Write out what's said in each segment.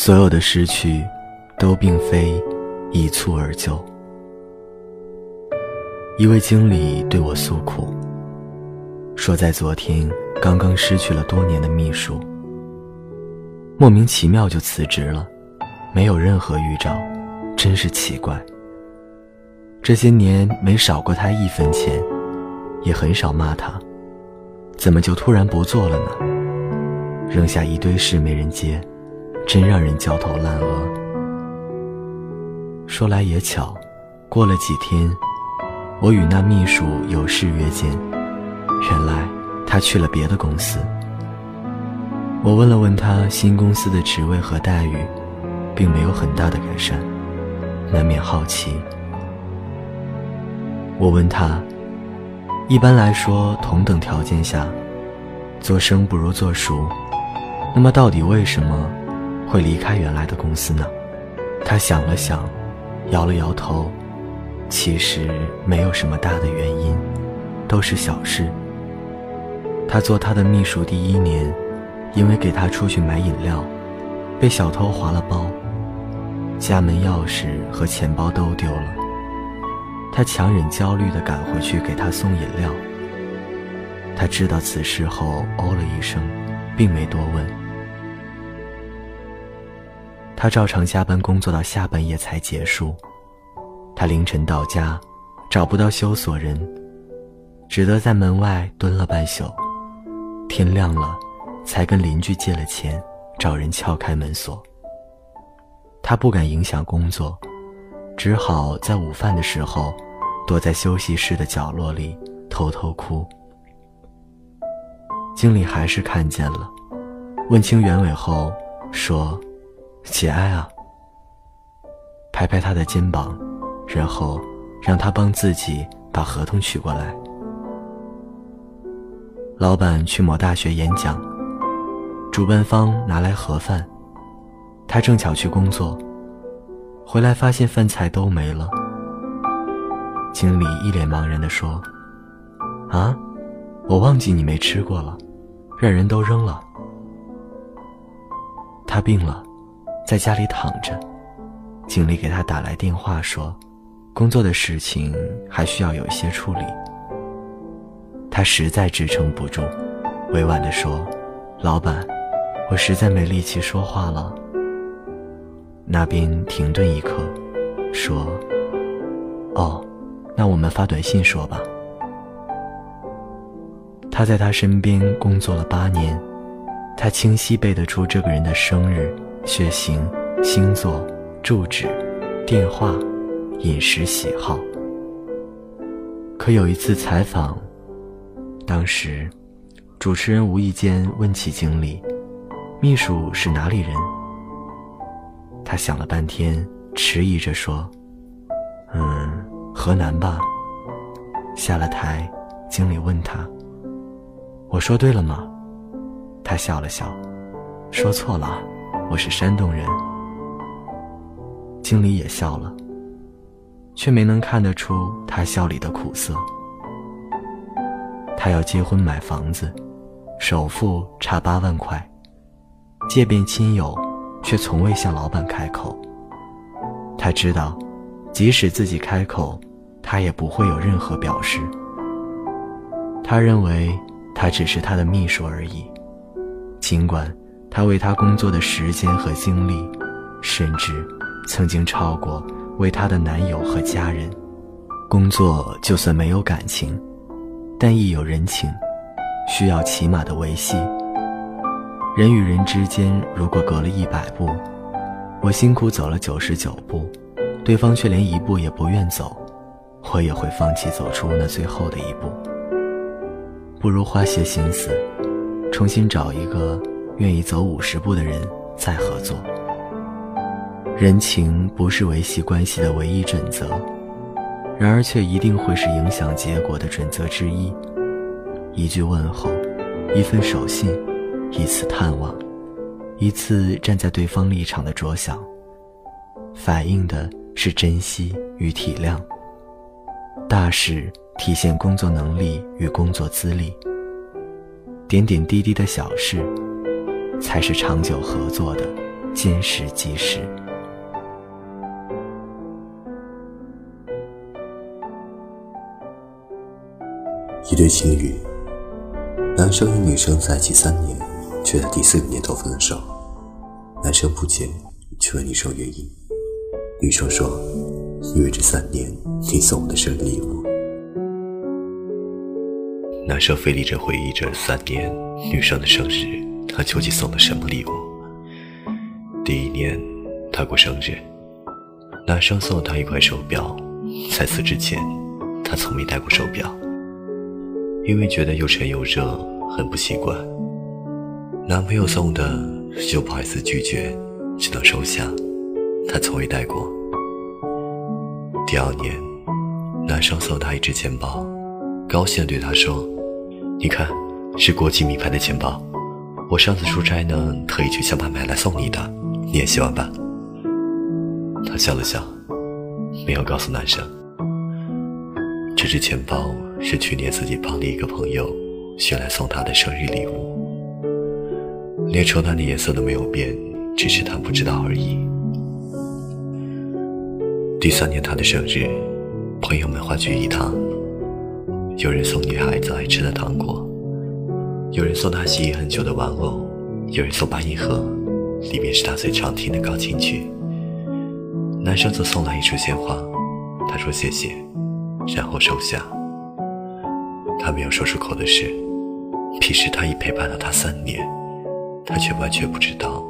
所有的失去，都并非一蹴而就。一位经理对我诉苦，说在昨天刚刚失去了多年的秘书，莫名其妙就辞职了，没有任何预兆，真是奇怪。这些年没少过他一分钱，也很少骂他，怎么就突然不做了呢？扔下一堆事没人接。真让人焦头烂额。说来也巧，过了几天，我与那秘书有事约见，原来他去了别的公司。我问了问他新公司的职位和待遇，并没有很大的改善，难免好奇。我问他，一般来说，同等条件下，做生不如做熟，那么到底为什么？会离开原来的公司呢？他想了想，摇了摇头，其实没有什么大的原因，都是小事。他做他的秘书第一年，因为给他出去买饮料，被小偷划了包，家门钥匙和钱包都丢了。他强忍焦虑地赶回去给他送饮料。他知道此事后，哦了一声，并没多问。他照常加班工作到下半夜才结束。他凌晨到家，找不到修锁人，只得在门外蹲了半宿。天亮了，才跟邻居借了钱，找人撬开门锁。他不敢影响工作，只好在午饭的时候，躲在休息室的角落里偷偷哭。经理还是看见了，问清原委后说。节哀啊！拍拍他的肩膀，然后让他帮自己把合同取过来。老板去某大学演讲，主办方拿来盒饭，他正巧去工作，回来发现饭菜都没了。经理一脸茫然地说：“啊，我忘记你没吃过了，让人都扔了。”他病了。在家里躺着，经理给他打来电话说，工作的事情还需要有一些处理。他实在支撑不住，委婉地说：“老板，我实在没力气说话了。”那边停顿一刻，说：“哦，那我们发短信说吧。”他在他身边工作了八年，他清晰背得出这个人的生日。血型、星座、住址、电话、饮食喜好。可有一次采访，当时主持人无意间问起经理：“秘书是哪里人？”他想了半天，迟疑着说：“嗯，河南吧。”下了台，经理问他：“我说对了吗？”他笑了笑，说错了。我是山东人，经理也笑了，却没能看得出他笑里的苦涩。他要结婚买房子，首付差八万块，借遍亲友，却从未向老板开口。他知道，即使自己开口，他也不会有任何表示。他认为他只是他的秘书而已，尽管。他为他工作的时间和精力，甚至曾经超过为他的男友和家人。工作就算没有感情，但亦有人情，需要起码的维系。人与人之间，如果隔了一百步，我辛苦走了九十九步，对方却连一步也不愿走，我也会放弃走出那最后的一步。不如花些心思，重新找一个。愿意走五十步的人再合作。人情不是维系关系的唯一准则，然而却一定会是影响结果的准则之一。一句问候，一份守信，一次探望，一次站在对方立场的着想，反映的是珍惜与体谅。大事体现工作能力与工作资历，点点滴滴的小事。才是长久合作的坚实基石。一对情侣，男生与女生在一起三年，却在第四个年头分了手。男生不解，去问女生原因。女生说：“因为这三年你送我的生日礼物。”男生费力着回忆着三年女生的生日，他究竟送了什么礼物？第一年，他过生日，男生送了她一块手表。在此之前，他从没戴过手表，因为觉得又沉又热，很不习惯。男朋友送的，又不好意思拒绝，只能收下。他从未戴过。第二年，男生送她一只钱包，高兴地对她说：“你看，是国际名牌的钱包，我上次出差呢，特意去香港买来送你的，你也喜欢吧？”她笑了笑，没有告诉男生，这只钱包是去年自己帮的一个朋友选来送他的生日礼物，连绸缎的颜色都没有变，只是他不知道而已。第三年他的生日，朋友们欢聚一堂。有人送女孩子爱吃的糖果，有人送她记忆很久的玩偶，有人送八音盒，里面是他最常听的钢琴曲。男生则送来一束鲜花，他说谢谢，然后收下。他没有说出口的是，平时他已陪伴了他三年，他却完全不知道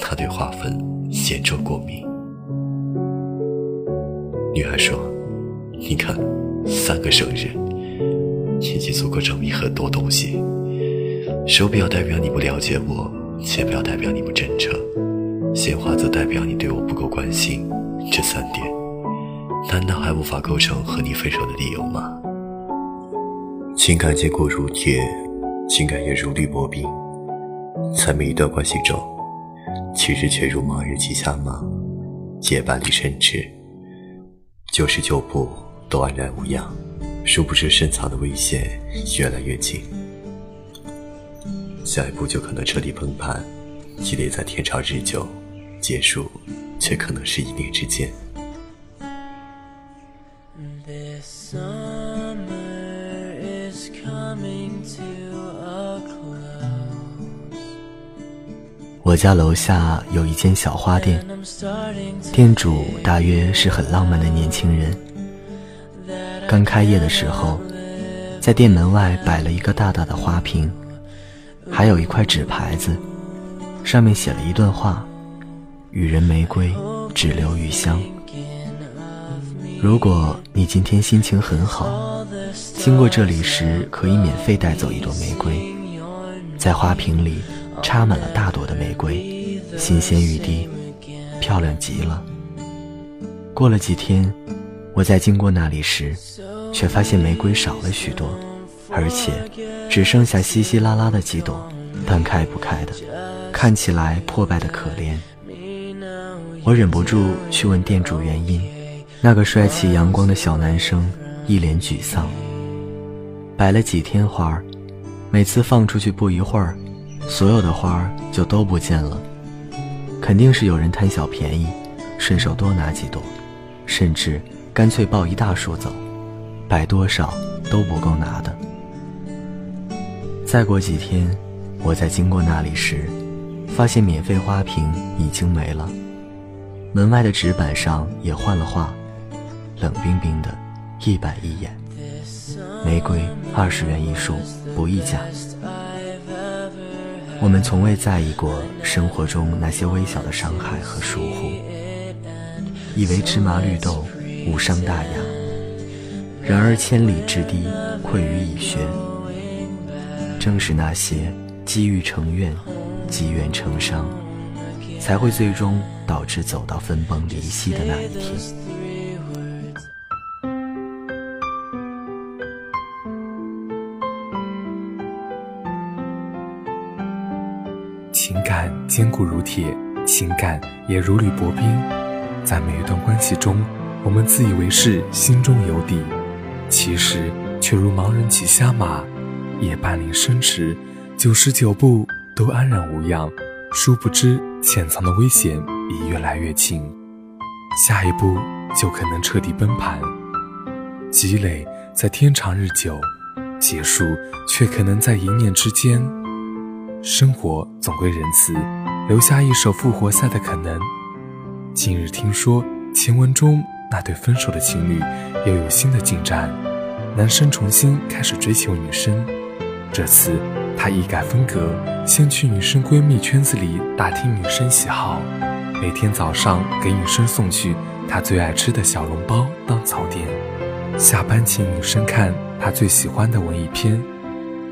他对花粉严重过敏。女孩说：“你看，三个生日，已经足够证明很多东西。手表代表你不了解我，钱表代表你不真诚，鲜花则代表你对我不够关心。这三点，难道还无法构成和你分手的理由吗？情感坚固如铁，情感也如履薄冰，在每一段关系中，其实却如盲人骑瞎马，结伴离深池。”九十九步都安然无恙，殊不知深藏的危险越来越近，下一步就可能彻底崩盘，激烈在天长日久，结束却可能是一念之间。我家楼下有一间小花店，店主大约是很浪漫的年轻人。刚开业的时候，在店门外摆了一个大大的花瓶，还有一块纸牌子，上面写了一段话：“予人玫瑰，只留余香。”如果你今天心情很好，经过这里时可以免费带走一朵玫瑰，在花瓶里。插满了大朵的玫瑰，新鲜欲滴，漂亮极了。过了几天，我在经过那里时，却发现玫瑰少了许多，而且只剩下稀稀拉拉的几朵，半开不开的，看起来破败的可怜。我忍不住去问店主原因，那个帅气阳光的小男生一脸沮丧。摆了几天花儿，每次放出去不一会儿。所有的花儿就都不见了，肯定是有人贪小便宜，顺手多拿几朵，甚至干脆抱一大束走，摆多少都不够拿的。再过几天，我在经过那里时，发现免费花瓶已经没了，门外的纸板上也换了画，冷冰冰的，一板一眼。玫瑰二十元一束，不议价。我们从未在意过生活中那些微小的伤害和疏忽，以为芝麻绿豆无伤大雅。然而千里之堤，溃于蚁穴。正是那些积郁成怨、积怨成伤，才会最终导致走到分崩离析的那一天。情感坚固如铁，情感也如履薄冰。在每一段关系中，我们自以为是，心中有底，其实却如盲人骑瞎马，夜半临深池，九十九步都安然无恙，殊不知潜藏的危险已越来越近，下一步就可能彻底崩盘。积累在天长日久，结束却可能在一念之间。生活总归仁慈，留下一手复活赛的可能。近日听说前文中那对分手的情侣又有新的进展，男生重新开始追求女生，这次他一改风格，先去女生闺蜜圈子里打听女生喜好，每天早上给女生送去她最爱吃的小笼包当早点，下班请女生看她最喜欢的文艺片。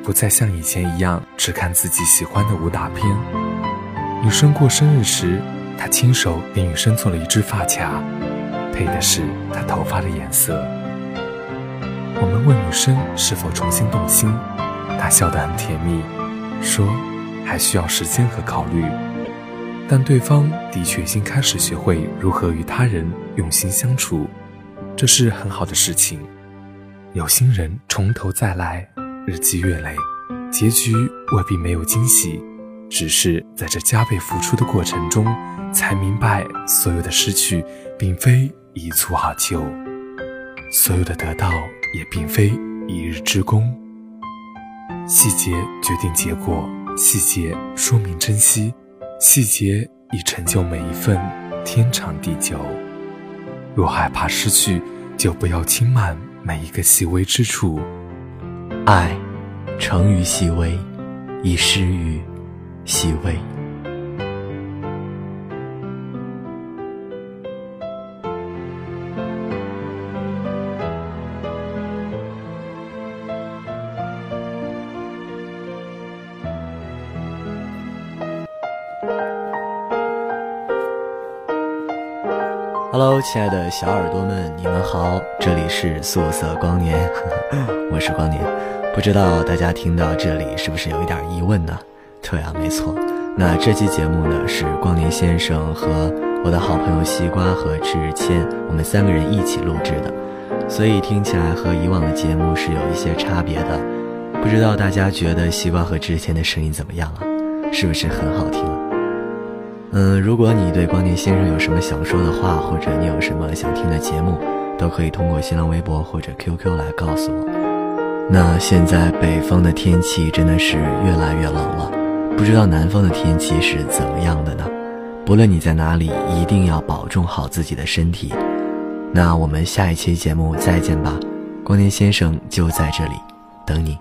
不再像以前一样只看自己喜欢的武打片。女生过生日时，他亲手给女生做了一只发卡，配的是她头发的颜色。我们问女生是否重新动心，他笑得很甜蜜，说还需要时间和考虑，但对方的确已经开始学会如何与他人用心相处，这是很好的事情。有心人从头再来。日积月累，结局未必没有惊喜，只是在这加倍付出的过程中，才明白所有的失去并非一蹴而就，所有的得到也并非一日之功。细节决定结果，细节说明珍惜，细节已成就每一份天长地久。若害怕失去，就不要轻慢每一个细微之处。爱，成于细微，以失于细微。Hello，亲爱的小耳朵们，你们好，这里是素色光年，我是光年。不知道大家听到这里是不是有一点疑问呢？对啊，没错。那这期节目呢是光年先生和我的好朋友西瓜和志谦，我们三个人一起录制的，所以听起来和以往的节目是有一些差别的。不知道大家觉得西瓜和志谦的声音怎么样啊？是不是很好听？嗯，如果你对光年先生有什么想说的话，或者你有什么想听的节目，都可以通过新浪微博或者 QQ 来告诉我。那现在北方的天气真的是越来越冷了，不知道南方的天气是怎么样的呢？不论你在哪里，一定要保重好自己的身体。那我们下一期节目再见吧，光年先生就在这里等你。